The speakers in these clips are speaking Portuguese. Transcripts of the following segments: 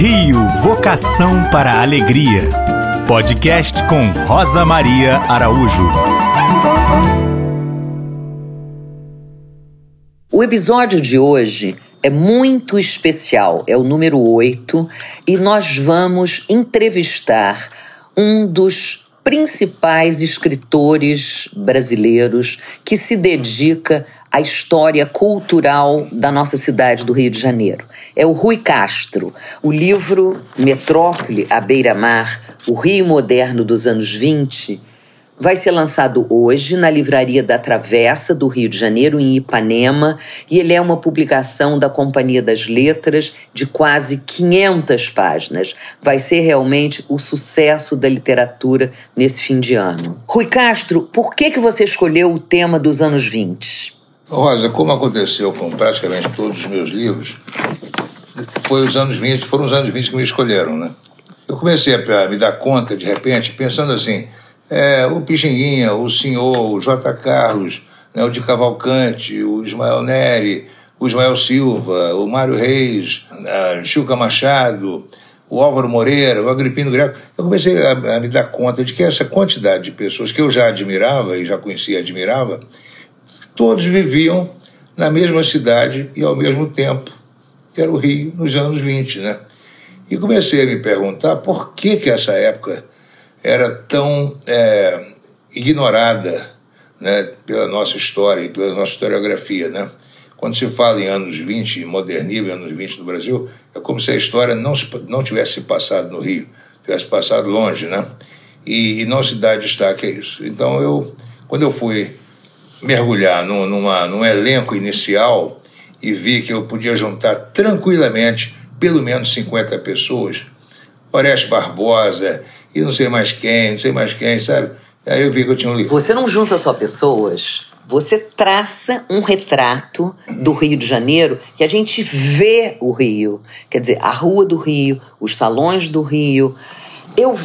Rio Vocação para a Alegria. Podcast com Rosa Maria Araújo. O episódio de hoje é muito especial, é o número 8, e nós vamos entrevistar um dos principais escritores brasileiros que se dedica à história cultural da nossa cidade do Rio de Janeiro. É o Rui Castro. O livro Metrópole à beira-mar, o Rio Moderno dos anos 20, vai ser lançado hoje na Livraria da Travessa do Rio de Janeiro, em Ipanema, e ele é uma publicação da Companhia das Letras de quase 500 páginas. Vai ser realmente o sucesso da literatura nesse fim de ano. Rui Castro, por que, que você escolheu o tema dos anos 20? Rosa, como aconteceu com praticamente todos os meus livros, foi os anos 20, foram os anos 20 que me escolheram, né? Eu comecei a me dar conta, de repente, pensando assim, é, o Pixinguinha, o Senhor, o J. Carlos, né, o de Cavalcante, o Ismael Neri, o Ismael Silva, o Mário Reis, a Chilca Machado, o Álvaro Moreira, o Agripino Greco. Eu comecei a, a, me dar conta de que essa quantidade de pessoas que eu já admirava e já conhecia e admirava, todos viviam na mesma cidade e ao mesmo tempo, que era o Rio, nos anos 20, né? E comecei a me perguntar por que que essa época era tão é, ignorada né, pela nossa história e pela nossa historiografia. Né? Quando se fala em anos 20, modernismo, anos 20 do Brasil, é como se a história não, não tivesse passado no Rio, tivesse passado longe, né? E, e não se dá destaque a isso. Então, eu, quando eu fui mergulhar num, numa, num elenco inicial e vi que eu podia juntar tranquilamente pelo menos 50 pessoas, Oreste Barbosa, e não sei mais quem, não sei mais quem, sabe? Aí eu vi que eu tinha um livro. Você não junta só pessoas, você traça um retrato do Rio de Janeiro que a gente vê o Rio. Quer dizer, a rua do Rio, os salões do Rio. Eu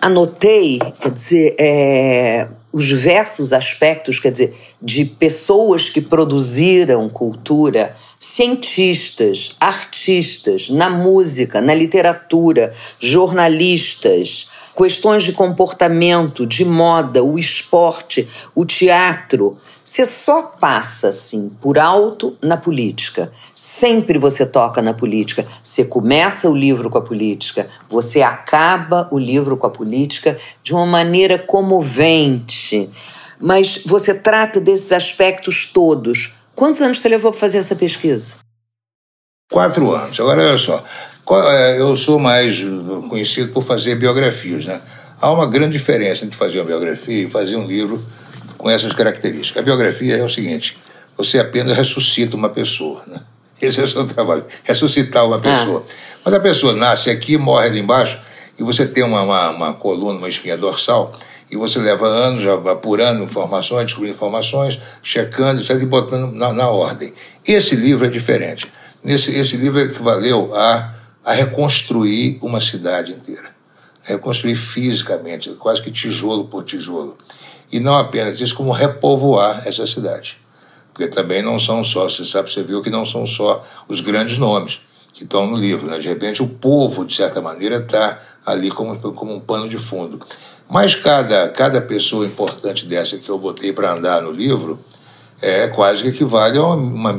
anotei, quer dizer, é, os diversos aspectos, quer dizer, de pessoas que produziram cultura cientistas, artistas, na música, na literatura, jornalistas, questões de comportamento, de moda, o esporte, o teatro. Você só passa assim por alto na política. Sempre você toca na política. Você começa o livro com a política, você acaba o livro com a política de uma maneira comovente. Mas você trata desses aspectos todos. Quantos anos você levou para fazer essa pesquisa? Quatro anos. Agora, olha só. É, eu sou mais conhecido por fazer biografias, né? Há uma grande diferença entre fazer uma biografia e fazer um livro com essas características. A biografia é o seguinte: você apenas ressuscita uma pessoa, né? Esse é o seu trabalho, ressuscitar uma pessoa. Ah. Mas a pessoa nasce aqui, morre ali embaixo, e você tem uma, uma, uma coluna, uma espinha dorsal, e você leva anos apurando informações, descobrindo informações, checando, etc., e botando na, na ordem. Esse livro é diferente. Nesse, esse livro equivaleu a a reconstruir uma cidade inteira. A reconstruir fisicamente, quase que tijolo por tijolo. E não apenas isso, como repovoar essa cidade. Porque também não são só, você sabe, você viu que não são só os grandes nomes que estão no livro. Né? De repente, o povo, de certa maneira, está ali como, como um pano de fundo. Mas cada, cada pessoa importante dessa que eu botei para andar no livro é quase que equivale a uma,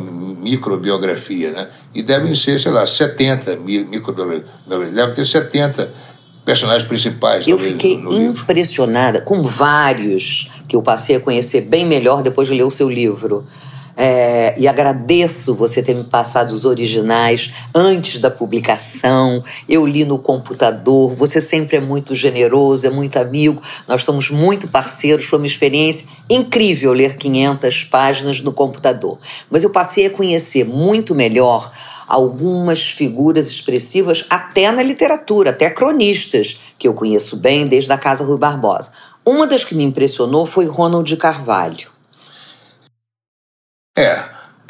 microbiografia, né? E devem ser, sei lá, 70 microbiografias. Deve ter 70 personagens principais. Eu fiquei no, no impressionada com vários que eu passei a conhecer bem melhor depois de ler o seu livro. É, e agradeço você ter me passado os originais antes da publicação. Eu li no computador. Você sempre é muito generoso, é muito amigo. Nós somos muito parceiros. Foi uma experiência incrível ler 500 páginas no computador. Mas eu passei a conhecer muito melhor algumas figuras expressivas, até na literatura, até cronistas, que eu conheço bem desde a Casa Rui Barbosa. Uma das que me impressionou foi Ronald Carvalho. É,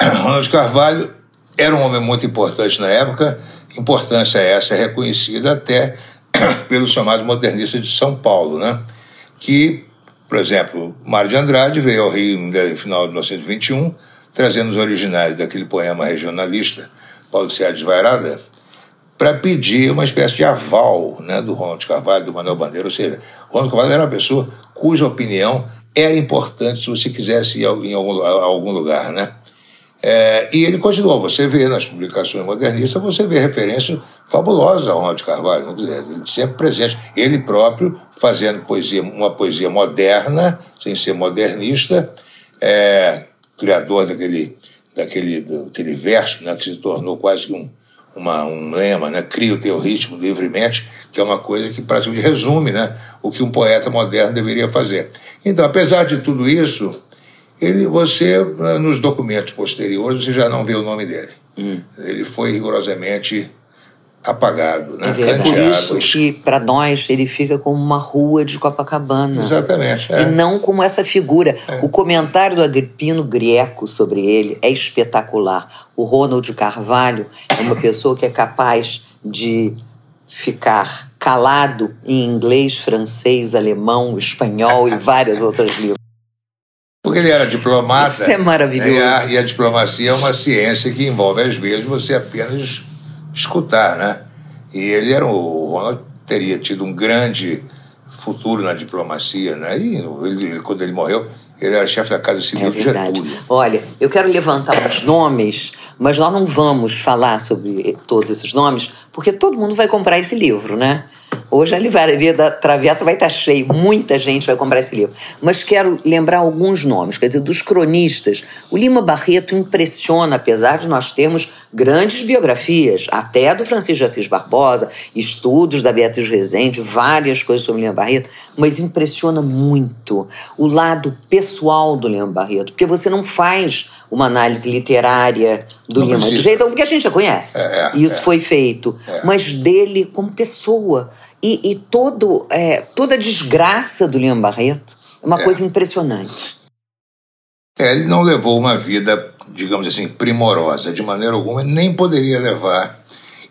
Ronald Carvalho era um homem muito importante na época, importância essa é reconhecida até pelos chamados modernistas de São Paulo, né? que, por exemplo, Mário de Andrade veio ao Rio no final de 1921, trazendo os originais daquele poema regionalista, Paulo Céu Desvairada, para pedir uma espécie de aval né, do Ronald Carvalho, do Manuel Bandeira. Ou seja, Ronald Carvalho era uma pessoa cuja opinião era importante se você quisesse ir em algum, a algum lugar. Né? É, e ele continuou. Você vê nas publicações modernistas, você vê referências fabulosas ao Ronald Carvalho. Ele sempre presente. Ele próprio fazendo poesia, uma poesia moderna, sem ser modernista, é, criador daquele, daquele, daquele verso né, que se tornou quase um, uma, um lema, né? cria o teu ritmo livremente, que é uma coisa que praticamente resume né? o que um poeta moderno deveria fazer. Então, apesar de tudo isso, ele, você, nos documentos posteriores, você já não vê o nome dele. Hum. Ele foi rigorosamente apagado, né? É Por isso que, para nós, ele fica como uma rua de Copacabana. Exatamente. É. E não como essa figura. É. O comentário do Agripino Grieco sobre ele é espetacular. O Ronald Carvalho é uma pessoa que é capaz de ficar calado em inglês, francês, alemão, espanhol e várias outras línguas. Porque ele era diplomata. Isso é maravilhoso. E a, e a diplomacia é uma ciência que envolve, às vezes, você apenas escutar, né? E ele era o Ronald teria tido um grande futuro na diplomacia, né? E ele, quando ele morreu, ele era chefe da Casa Civil é de Getúlio. Olha, eu quero levantar os nomes, mas nós não vamos falar sobre todos esses nomes, porque todo mundo vai comprar esse livro, né? Hoje a livraria da Travessa vai estar cheia, muita gente vai comprar esse livro. Mas quero lembrar alguns nomes, quer dizer, dos cronistas. O Lima Barreto impressiona, apesar de nós termos grandes biografias, até do Francisco de Assis Barbosa, estudos da Beatriz Rezende, várias coisas sobre o Lima Barreto, mas impressiona muito o lado pessoal do Lima Barreto, porque você não faz uma análise literária do não Lima precisa. de jeito porque a gente já conhece. É, é, isso é. foi feito. É. Mas dele como pessoa. E, e todo, é, toda a desgraça do Lima Barreto é uma é. coisa impressionante. Ele não levou uma vida, digamos assim, primorosa, de maneira alguma, nem poderia levar.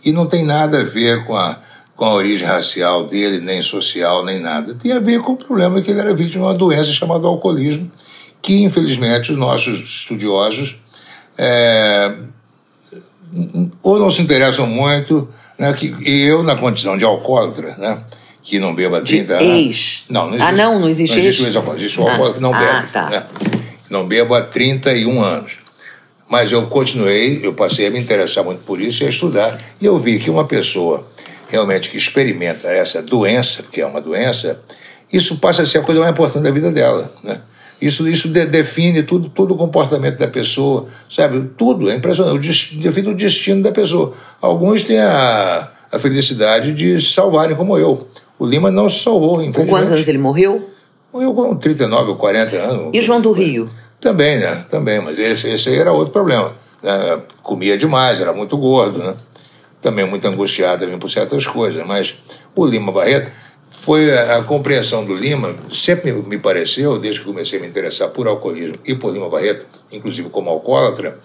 E não tem nada a ver com a, com a origem racial dele, nem social, nem nada. Tem a ver com o problema que ele era vítima de uma doença chamada alcoolismo, que infelizmente os nossos estudiosos é, ou não se interessam muito né, que eu, na condição de alcoólatra, né, que não beba 30 de ex. Não, não existe, ah, não, não existe, não existe ex. Existe, existe o alcoólatra ah, que não bebe. Ah, tá. né? Não bebo há 31 anos. Mas eu continuei, eu passei a me interessar muito por isso e a estudar. E eu vi que uma pessoa realmente que experimenta essa doença, porque é uma doença, isso passa a ser a coisa mais importante da vida dela. Né? Isso, isso de, define tudo, todo o comportamento da pessoa, sabe? Tudo, é impressionante. Define o destino da pessoa. Alguns têm a, a felicidade de se salvarem, como eu. O Lima não se salvou, Com quantos anos ele morreu? Morreu com 39 ou 40 anos. E João do Rio? Também, né? Também, mas esse, esse aí era outro problema. Né? Comia demais, era muito gordo, né? Também muito angustiado também por certas coisas. Mas o Lima Barreto foi a, compreensão do Lima, sempre me pareceu, desde que comecei a me interessar por alcoolismo e por Lima Barreto, inclusive como alcoólatra,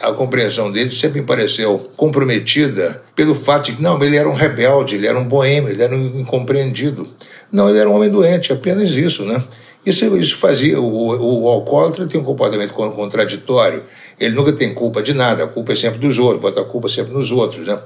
a compreensão dele sempre me pareceu comprometida pelo fato de que, não, ele era um rebelde, ele era um boêmio, ele era um incompreendido. Não, ele era um homem doente, apenas isso, né? Isso, isso fazia. O, o alcoólatra tem um comportamento contraditório. Ele nunca tem culpa de nada, a culpa é sempre dos outros, bota a culpa sempre nos outros, né?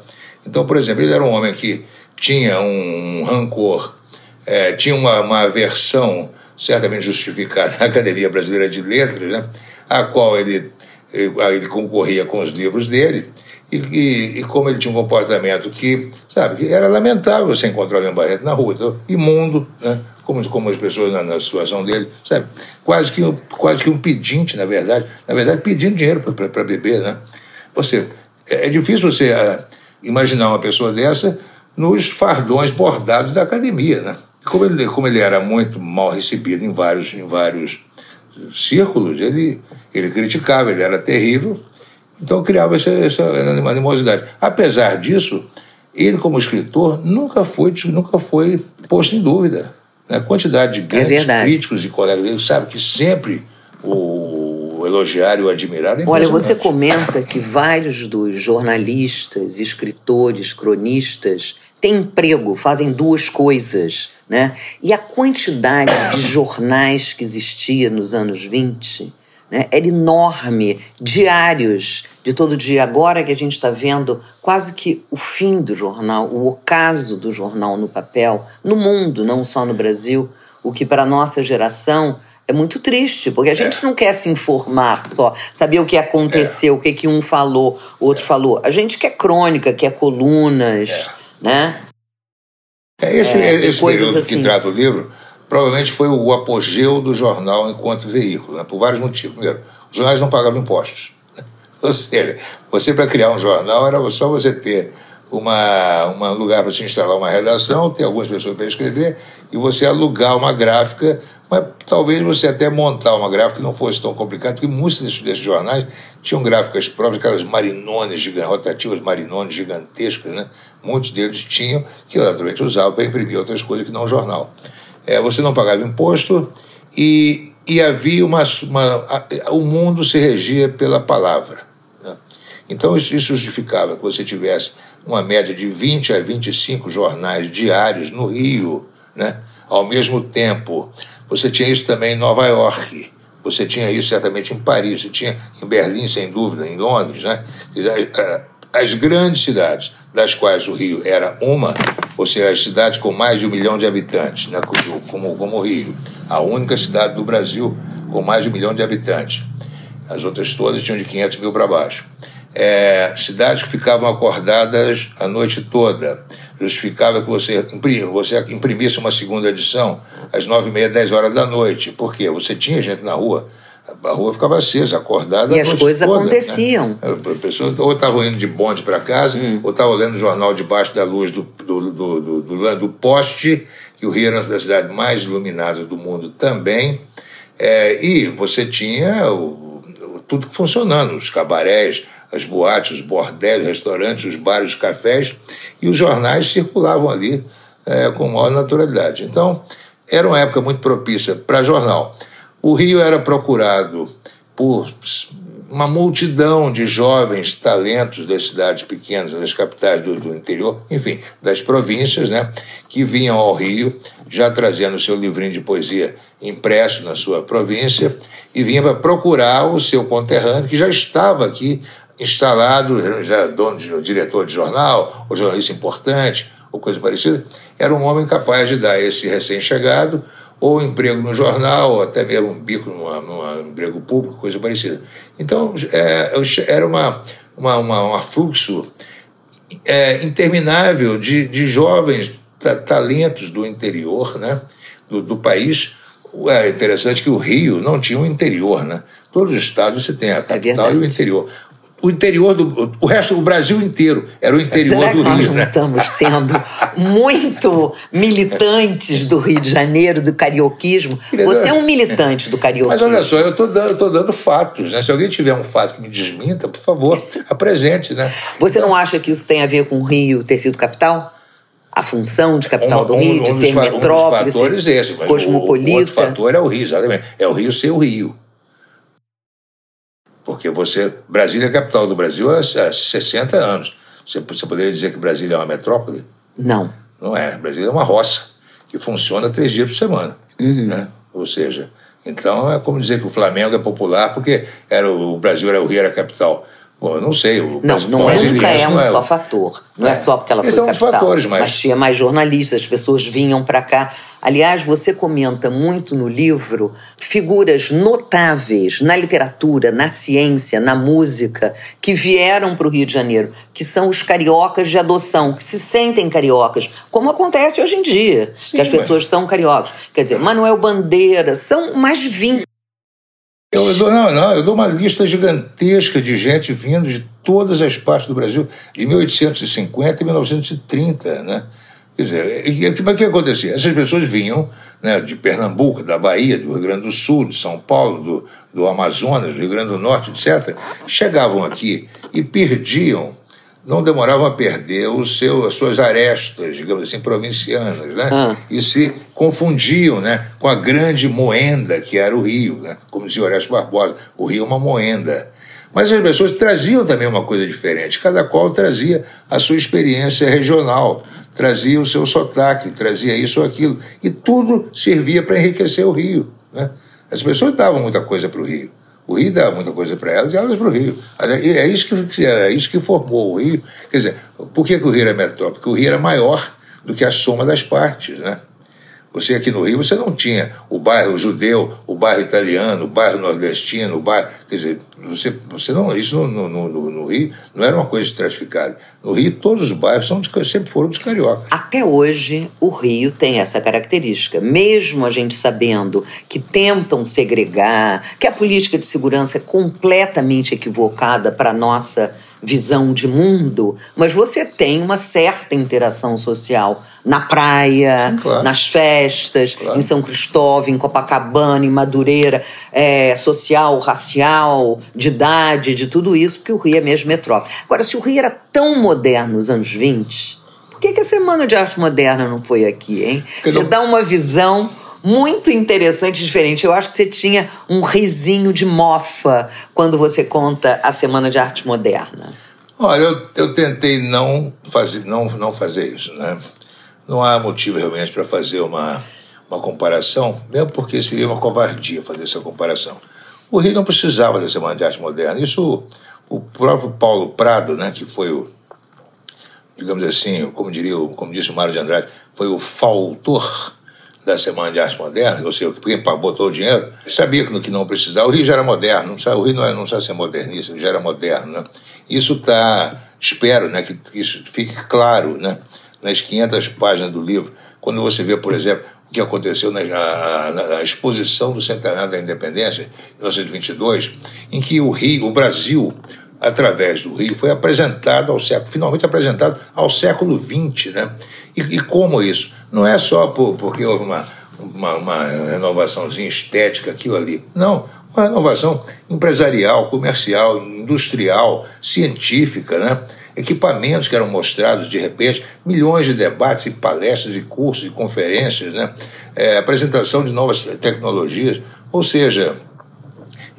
Então, por exemplo, ele era um homem que tinha um rancor, é, tinha uma, uma aversão certamente justificada na Academia Brasileira de Letras, né? a qual ele, ele concorria com os livros dele, e, e, e, como ele tinha um comportamento que, sabe, que era lamentável você encontrar o Leão Barreto na rua, então, imundo, né? como, como as pessoas na, na, situação dele, sabe? Quase que, quase que um pedinte, na verdade, na verdade, pedindo dinheiro para beber, né? Você, é, é difícil você uh, imaginar uma pessoa dessa nos fardões bordados da academia, né? Como ele, como ele era muito mal recebido em vários, em vários círculos, ele, ele criticava, ele era terrível, então criava essa, essa animosidade. Apesar disso, ele como escritor nunca foi, nunca foi posto em dúvida. Né? A quantidade de é grandes é críticos e colegas dele sabe que sempre o elogiaram e o admiraram. É Olha, você comenta que vários dos jornalistas, escritores, cronistas têm emprego, fazem duas coisas. Né? E a quantidade de jornais que existia nos anos 20 né, era enorme, diários de todo dia. Agora que a gente está vendo quase que o fim do jornal, o ocaso do jornal no papel, no mundo, não só no Brasil, o que para a nossa geração é muito triste, porque a gente é. não quer se informar só, saber o que aconteceu, é. o que, que um falou, o outro é. falou. A gente quer crônica, quer colunas, é. Né? É, esse, é, esse período assim. que trata o livro provavelmente foi o apogeu do jornal enquanto veículo, né? por vários motivos. Primeiro, os jornais não pagavam impostos. Ou seja, você para criar um jornal era só você ter uma, uma lugar para se instalar uma redação, ter algumas pessoas para escrever e você alugar uma gráfica, mas talvez você até montar uma gráfica que não fosse tão complicado, porque muitos desses, desses jornais tinham gráficas próprias, aquelas marinones rotativas marinones gigantescas, né? Muitos deles tinham, que eu naturalmente usava para imprimir outras coisas que não o jornal. É, você não pagava imposto e, e havia uma, uma a, o mundo se regia pela palavra. Né? Então isso, isso justificava que você tivesse uma média de 20 a 25 jornais diários no Rio, né? Ao mesmo tempo, você tinha isso também em Nova York, você tinha isso certamente em Paris, você tinha em Berlim, sem dúvida, em Londres, né? As grandes cidades, das quais o Rio era uma, ou seja, as cidades com mais de um milhão de habitantes, né? como, como o Rio, a única cidade do Brasil com mais de um milhão de habitantes. As outras todas tinham de 500 mil para baixo. É, cidades que ficavam acordadas a noite toda justificava que você, você imprimisse uma segunda edição às nove e meia, dez horas da noite. Por quê? Você tinha gente na rua, a rua ficava acesa, acordada. E as coisas toda, né? aconteciam. Né? As pessoas ou estavam indo de bonde para casa, hum. ou estavam lendo o jornal debaixo da luz do, do, do, do, do, do poste, que o Rio era uma das cidades mais iluminadas do mundo também. É, e você tinha o, tudo funcionando, os cabarés, as boates, os bordéis, restaurantes, os bares, os cafés, e os jornais circulavam ali é, com maior naturalidade. Então, era uma época muito propícia para jornal. O Rio era procurado por uma multidão de jovens talentos das cidades pequenas, das capitais do, do, interior, enfim, das províncias, né, que vinham ao Rio, já trazendo seu livrinho de poesia impresso na sua província, e vinha para procurar o seu conterrâneo, que já estava aqui instalado, já dono de diretor de jornal, ou jornalista importante, ou coisa parecida, era um homem capaz de dar esse recém-chegado ou emprego no jornal, ou até mesmo um bico num emprego público, coisa parecida. Então, é, era uma, uma, uma, um fluxo é, interminável de, de jovens talentos do interior né, do, do país. É interessante que o Rio não tinha um interior, né? Todos os estados você tem a é capital é e o interior o interior do. O resto, o Brasil inteiro era o interior Será do que Rio. Nós não né? estamos sendo muito militantes do Rio de Janeiro, do carioquismo. Você é um militante do carioquismo. Mas olha só, eu estou dando, dando fatos, né? Se alguém tiver um fato que me desminta, por favor, apresente, né? Você então, não acha que isso tem a ver com o Rio ter sido capital? A função de capital um, do Rio, um, de ser metrópole, um dos fatores ser esse, mas cosmopolita. O, o outro fator é o Rio, exatamente. É o Rio ser o Rio. Porque você. Brasília é a capital do Brasil há, 60 anos. Você, você poderia dizer que Brasília é uma metrópole? Não. Não é. Brasília é uma roça que funciona três dias por semana. Uhum. Né? Ou seja, então é como dizer que o Flamengo é popular porque era o, o Brasil era o Rio, era a capital. Bom, eu não sei. O não, não é, nunca é um é, só fator. Não é, é só porque ela foi capital. Fatores, mas... mas tinha mais jornalistas, as pessoas vinham para cá Aliás, você comenta muito no livro figuras notáveis na literatura, na ciência, na música, que vieram para o Rio de Janeiro, que são os cariocas de adoção, que se sentem cariocas, como acontece hoje em dia, Sim, que as pessoas são cariocas. Quer dizer, Manuel Bandeira, são mais de 20. Eu dou, não, não, eu dou uma lista gigantesca de gente vindo de todas as partes do Brasil, de 1850 e 1930, né? Quer dizer, o que acontecia? Essas pessoas vinham né, de Pernambuco, da Bahia, do Rio Grande do Sul, de São Paulo, do, do Amazonas, do Rio Grande do Norte, etc., chegavam aqui e perdiam, não demoravam a perder o seu, as suas arestas, digamos assim, provincianas, né? Ah. E se confundiam né, com a grande moenda que era o Rio, né? como dizia Horácio Barbosa, o Rio é uma moenda. Mas as pessoas traziam também uma coisa diferente, cada qual trazia a sua experiência regional trazia o seu sotaque, trazia isso ou aquilo. E tudo servia para enriquecer o Rio. Né? As pessoas davam muita coisa para o Rio. O Rio dá muita coisa para elas e elas para o Rio. É isso que, é isso que formou o Rio. Quer dizer, por que, que o Rio era metrópole? Porque o Rio era maior do que a soma das partes, né? Você aqui no Rio, você não tinha o bairro judeu, o bairro italiano, o bairro nordestino, o bairro. Quer dizer, você, você não. Isso no, no, no, no Rio não era uma coisa estratificada. No Rio, todos os bairros são, sempre foram dos cariocas. Até hoje, o Rio tem essa característica. Mesmo a gente sabendo que tentam segregar, que a política de segurança é completamente equivocada para nossa visão de mundo, mas você tem uma certa interação social na praia, Sim, claro. nas festas, claro. em São Cristóvão, em Copacabana, em Madureira, é, social, racial, de idade, de tudo isso, porque o Rio é mesmo metrópole. Agora, se o Rio era tão moderno nos anos 20, por que, que a Semana de Arte Moderna não foi aqui, hein? Porque você não... dá uma visão muito interessante e diferente. Eu acho que você tinha um risinho de mofa quando você conta a Semana de Arte Moderna. Olha, eu, eu tentei não fazer, não, não fazer isso, né? Não há motivo realmente para fazer uma, uma comparação, mesmo porque seria uma covardia fazer essa comparação. O Rio não precisava da Semana de Arte Moderna. Isso o próprio Paulo Prado, né, que foi o, digamos assim, como diria, como disse o Mário de Andrade, foi o faltor da Semana de Arte Moderna, ou seja, quem botou o dinheiro, sabia que não precisava. O Rio já era moderno, o Rio não, é, não precisa ser modernista, já era moderno. Né? Isso está, espero né, que isso fique claro né, nas 500 páginas do livro, quando você vê, por exemplo, o que aconteceu na, na, na exposição do centenário da independência, em 1922, em que o Rio, o Brasil, através do Rio, foi apresentado ao século, finalmente apresentado ao século XX, né? E, e como isso? Não é só por, porque houve uma, uma, uma renovaçãozinha estética aqui ou ali. Não, uma renovação empresarial, comercial, industrial, científica, né? equipamentos que eram mostrados de repente, milhões de debates e palestras e cursos e conferências, né? É, apresentação de novas tecnologias, ou seja,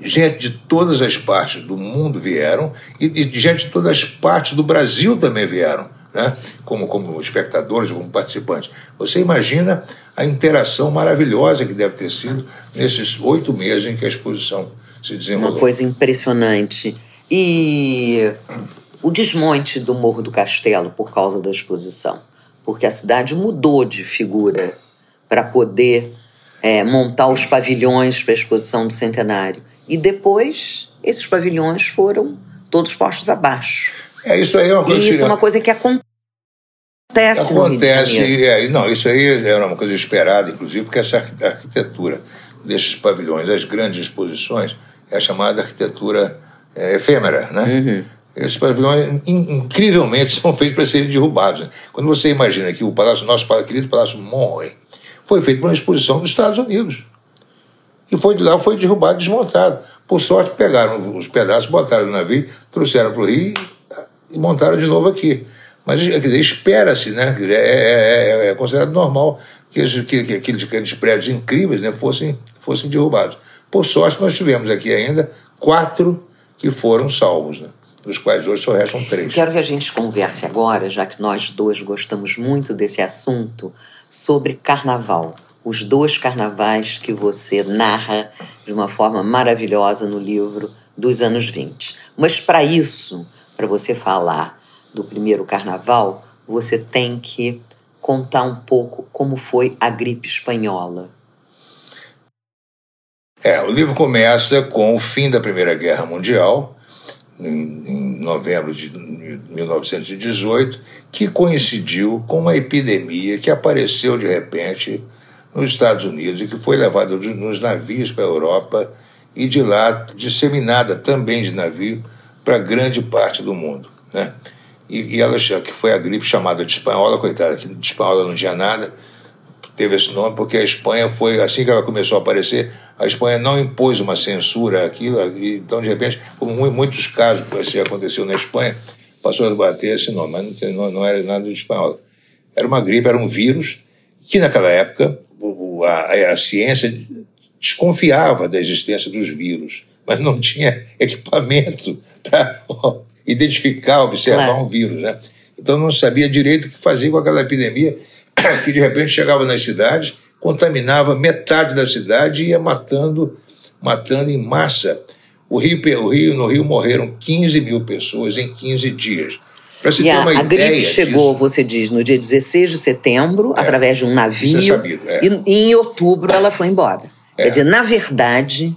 gente de todas as partes do mundo vieram e, e gente de todas as partes do Brasil também vieram né? como, como espectadores, como participantes. Você imagina a interação maravilhosa que deve ter sido nesses oito meses em que a exposição se desenvolveu. Uma coisa impressionante. E o desmonte do Morro do Castelo por causa da exposição, porque a cidade mudou de figura para poder é, montar os pavilhões para a exposição do centenário. E depois, esses pavilhões foram todos postos abaixo. É, isso aí é uma coisa e isso é uma coisa que acontece. Acontece, é, não, isso aí era uma coisa esperada, inclusive, porque essa arquitetura desses pavilhões, as grandes exposições, é a chamada arquitetura é, efêmera, né? Uhum. Esses pavilhões, in, incrivelmente, são feitos para serem derrubados. Né? Quando você imagina que o palácio, nosso querido Palácio Monroe, foi feito para uma exposição dos Estados Unidos. E foi de lá, foi derrubado, desmontado. Por sorte, pegaram os pedaços, botaram no navio, trouxeram para o Rio e montaram de novo aqui. Mas espera-se, né? É, é, é, é, considerado normal que, que, que aqueles, aqueles prédios incríveis né, fossem, fossem derrubados. Por sorte, nós tivemos aqui ainda quatro que foram salvos, né? dos quais hoje só restam três. Quero que a gente converse agora, já que nós dois gostamos muito desse assunto, sobre carnaval. Os dois carnavais que você narra de uma forma maravilhosa no livro dos anos 20. Mas para isso, para você falar do primeiro carnaval, você tem que contar um pouco como foi a gripe espanhola. É, o livro começa com o fim da Primeira Guerra Mundial, em, em novembro de 1918, que coincidiu com uma epidemia que apareceu de repente nos Estados Unidos e que foi levada nos navios para a Europa e de lá disseminada também de navio para grande parte do mundo. Né? E, e ela, que foi a gripe chamada de espanhola, coitada, que de espanhola não tinha nada, teve esse nome porque a Espanha foi, assim que ela começou a aparecer, a Espanha não impôs uma censura àquilo, e, então, de repente, como em muitos casos assim aconteceu na Espanha, passou a bater esse nome, mas não, não era nada de espanhola. Era uma gripe, era um vírus, que naquela época a, a ciência desconfiava da existência dos vírus, mas não tinha equipamento para identificar, observar claro. um vírus, né? Então não sabia direito o que fazer com aquela epidemia que de repente chegava nas cidades, contaminava metade da cidade e ia matando, matando em massa O Rio, o Rio, no Rio morreram 15 mil pessoas em 15 dias. Para se ter a, uma a ideia. A gripe chegou, disso, você diz, no dia 16 de setembro, é, através de um navio. Isso é sabido, é. E, e em outubro ela foi embora. É. Quer dizer, na verdade,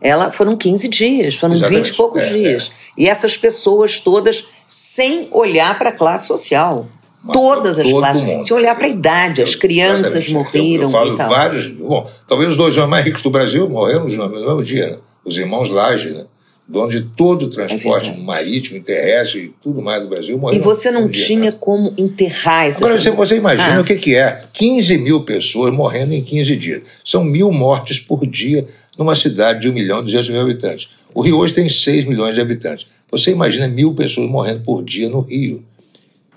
ela foram 15 dias, foram Exatamente. 20 e poucos é, dias. É. E essas pessoas todas sem olhar para a classe social. Mas Todas as classes. Mundo. Se olhar para a idade, as crianças morreram. Eu, eu falo vários. Bom, talvez os dois homens mais ricos do Brasil morreram no mesmo dia, né? Os irmãos Laje, né? Dono de todo o transporte é marítimo, terrestre e tudo mais do Brasil. Morreram e você não tinha né? como enterrar esse Agora, você, você imagina ah. o que, que é 15 mil pessoas morrendo em 15 dias. São mil mortes por dia numa cidade de 1 milhão e 200 mil habitantes. O Rio hoje tem 6 milhões de habitantes. Você imagina mil pessoas morrendo por dia no Rio.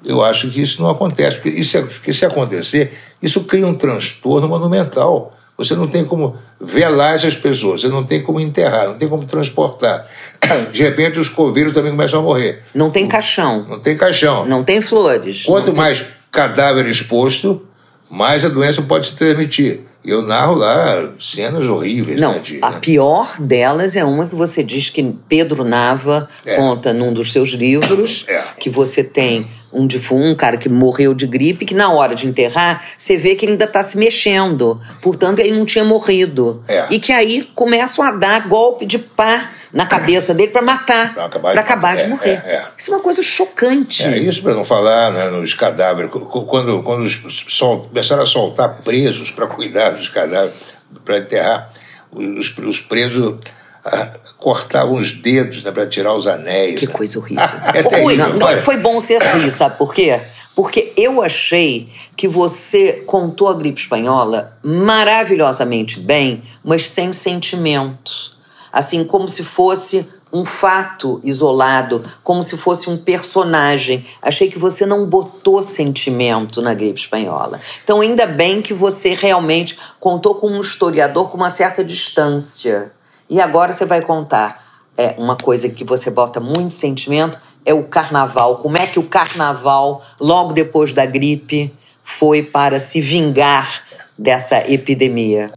Eu acho que isso não acontece, porque, isso, porque se acontecer, isso cria um transtorno monumental. Você não tem como velar essas pessoas, você não tem como enterrar, não tem como transportar. De repente os coveiros também começam a morrer. Não tem caixão. Não tem caixão. Não tem flores. Quanto tem... mais cadáver exposto, mais a doença pode se transmitir. Eu narro lá cenas horríveis. Não, né, de, a né? pior delas é uma que você diz que Pedro Nava é. conta num dos seus livros, é. que você tem um defunto, um cara que morreu de gripe, que na hora de enterrar, você vê que ele ainda está se mexendo. Portanto, ele não tinha morrido. É. E que aí começam a dar golpe de pá na cabeça dele para matar, para acabar, de, acabar de é, morrer. É, é. Isso é uma coisa chocante. É isso para não falar né, nos cadáveres. Quando, quando sol, começaram a soltar presos para cuidar dos cadáveres, para enterrar, os, os presos cortavam os dedos né, para tirar os anéis. Que né? coisa horrível. é terrível, não, não, foi bom ser assim, sabe por quê? Porque eu achei que você contou a gripe espanhola maravilhosamente bem, mas sem sentimentos assim como se fosse um fato isolado, como se fosse um personagem. Achei que você não botou sentimento na gripe espanhola. Então, ainda bem que você realmente contou com um historiador com uma certa distância. E agora você vai contar é uma coisa que você bota muito sentimento é o carnaval. Como é que o carnaval, logo depois da gripe, foi para se vingar dessa epidemia?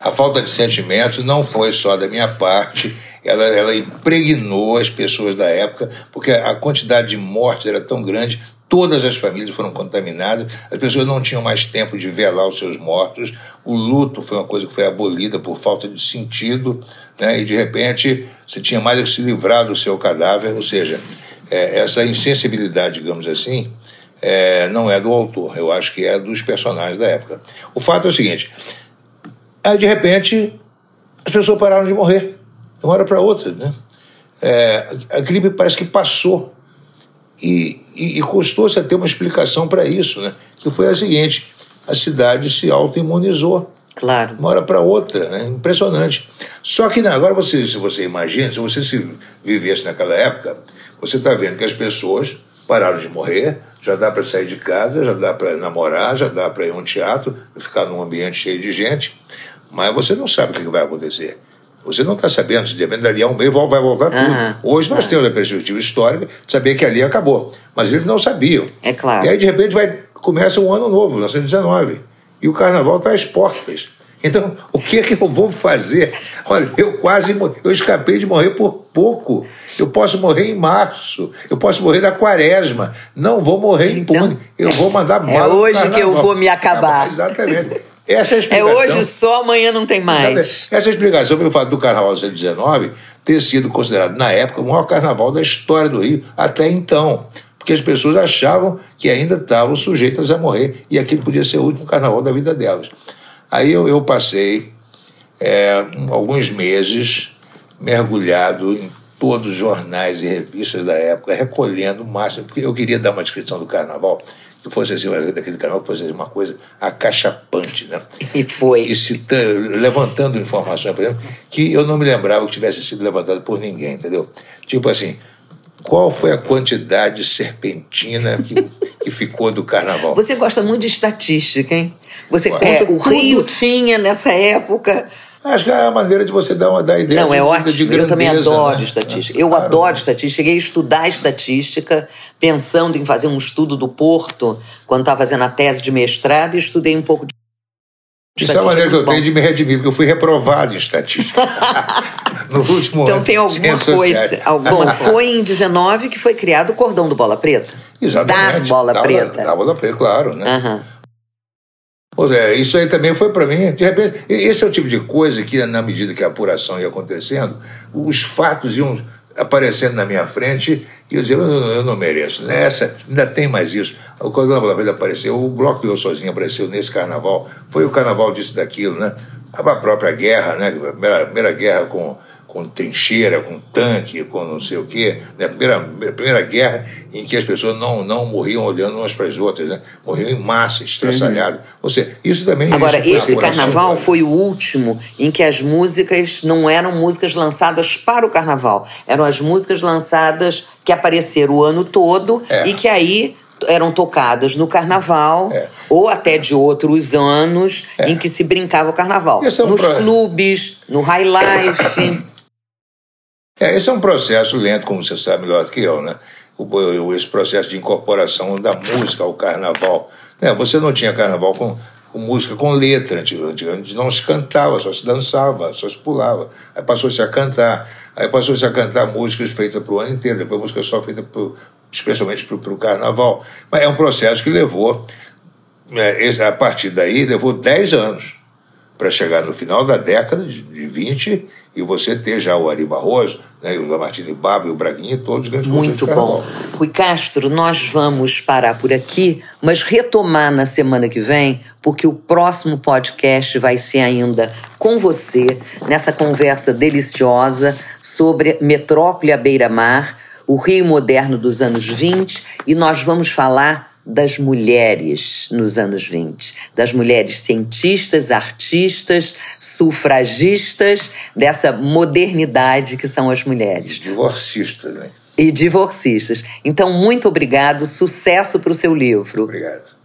A falta de sentimentos não foi só da minha parte, ela, ela impregnou as pessoas da época, porque a quantidade de mortes era tão grande, todas as famílias foram contaminadas, as pessoas não tinham mais tempo de velar os seus mortos, o luto foi uma coisa que foi abolida por falta de sentido, né? e de repente você tinha mais que se livrar do seu cadáver, ou seja, é, essa insensibilidade, digamos assim, é, não é do autor, eu acho que é dos personagens da época. O fato é o seguinte: Aí, de repente, as pessoas pararam de morrer, de uma hora para outra. Né? É, a gripe parece que passou. E, e, e custou-se a ter uma explicação para isso, né? que foi a seguinte: a cidade se autoimunizou. Claro. Uma hora para outra, né? Impressionante. Só que né, agora você, se você imagina, se você se vivesse naquela época, você está vendo que as pessoas pararam de morrer, já dá para sair de casa, já dá para namorar, já dá para ir a um teatro, ficar num ambiente cheio de gente mas você não sabe o que vai acontecer. Você não está sabendo se depende dali a um mês vai voltar tudo. Hoje nós temos a perspectiva histórica de saber que ali acabou. Mas eles não sabiam. É claro. E aí, de repente, vai, começa um ano novo, 1919. E o carnaval está às portas. Então, o que é que eu vou fazer? Olha, eu quase eu escapei de morrer por pouco. Eu posso morrer em março, eu posso morrer na quaresma. Não vou morrer então, impune. Eu vou mandar é bala. É hoje que eu vou me acabar. Ah, exatamente. Essa é, a explicação. é hoje só, amanhã não tem mais. Essa é a explicação pelo fato do Carnaval de 19 ter sido considerado, na época, o maior carnaval da história do Rio até então. Porque as pessoas achavam que ainda estavam sujeitas a morrer e aquele podia ser o último carnaval da vida delas. Aí eu, eu passei é, alguns meses mergulhado em todos os jornais e revistas da época, recolhendo o máximo, porque eu queria dar uma descrição do carnaval fosse assim, daquele canal que fosse assim, uma coisa acachapante, né? E foi. E citando, levantando informações, por exemplo, que eu não me lembrava que tivesse sido levantado por ninguém, entendeu? Tipo assim, qual foi a quantidade serpentina que, que ficou do carnaval? Você gosta muito de estatística, hein? Você é, o Rio tinha nessa época Acho que é a maneira de você dar uma dar ideia. Não, é ótimo. De grandeza, eu também adoro né? estatística. Eu claro. adoro estatística. Cheguei a estudar estatística, pensando em fazer um estudo do Porto, quando estava fazendo a tese de mestrado, e estudei um pouco de. Isso é a maneira que eu tenho de me redimir, porque eu fui reprovado em estatística. no último então ano. tem alguma coisa. Alguma, foi em 19 que foi criado o cordão do Bola Preta. Exatamente. Da Bola da, Preta. Da, da Bola Preta, claro, né? Uhum. Pois é, isso aí também foi para mim, de repente, esse é o tipo de coisa que, na medida que a apuração ia acontecendo, os fatos iam aparecendo na minha frente e eu dizia, eu, eu não mereço. Nessa, ainda tem mais isso. O Cordão da Vida apareceu, o Bloco Eu Sozinho apareceu nesse carnaval, foi o carnaval disso daquilo, né? A própria guerra, né? A primeira, primeira guerra com com trincheira, com tanque, com não sei o quê. Né? A primeira, primeira guerra em que as pessoas não, não morriam olhando umas para as outras, né? morriam em massa, estraçalhadas. Uhum. Ou seja, isso também... Agora, isso esse carnaval foi o último em que as músicas não eram músicas lançadas para o carnaval, eram as músicas lançadas que apareceram o ano todo é. e que aí eram tocadas no carnaval é. ou até de outros anos é. em que se brincava o carnaval. É um Nos pro... clubes, no high life. É, esse é um processo lento, como você sabe melhor do que eu, né? O, esse processo de incorporação da música ao carnaval. Né? Você não tinha carnaval com, com música com letra, antigamente não se cantava, só se dançava, só se pulava. Aí passou-se a cantar, aí passou-se a cantar músicas feitas para o ano inteiro, depois música só feita pro, especialmente para o carnaval. Mas é um processo que levou, né, a partir daí, levou 10 anos para chegar no final da década de 20 e você ter já o Ari Barroso, né, o Lamartine Baba e o Braguinha, todos os grandes Muito bom. Rui Castro, nós vamos parar por aqui, mas retomar na semana que vem, porque o próximo podcast vai ser ainda com você, nessa conversa deliciosa sobre Metrópole à beira-mar, o Rio Moderno dos anos 20, e nós vamos falar das mulheres nos anos 20, das mulheres cientistas, artistas, sufragistas, dessa modernidade que são as mulheres. Divorcistas, né? E divorcistas. Então, muito obrigado, sucesso para o seu livro. Obrigado.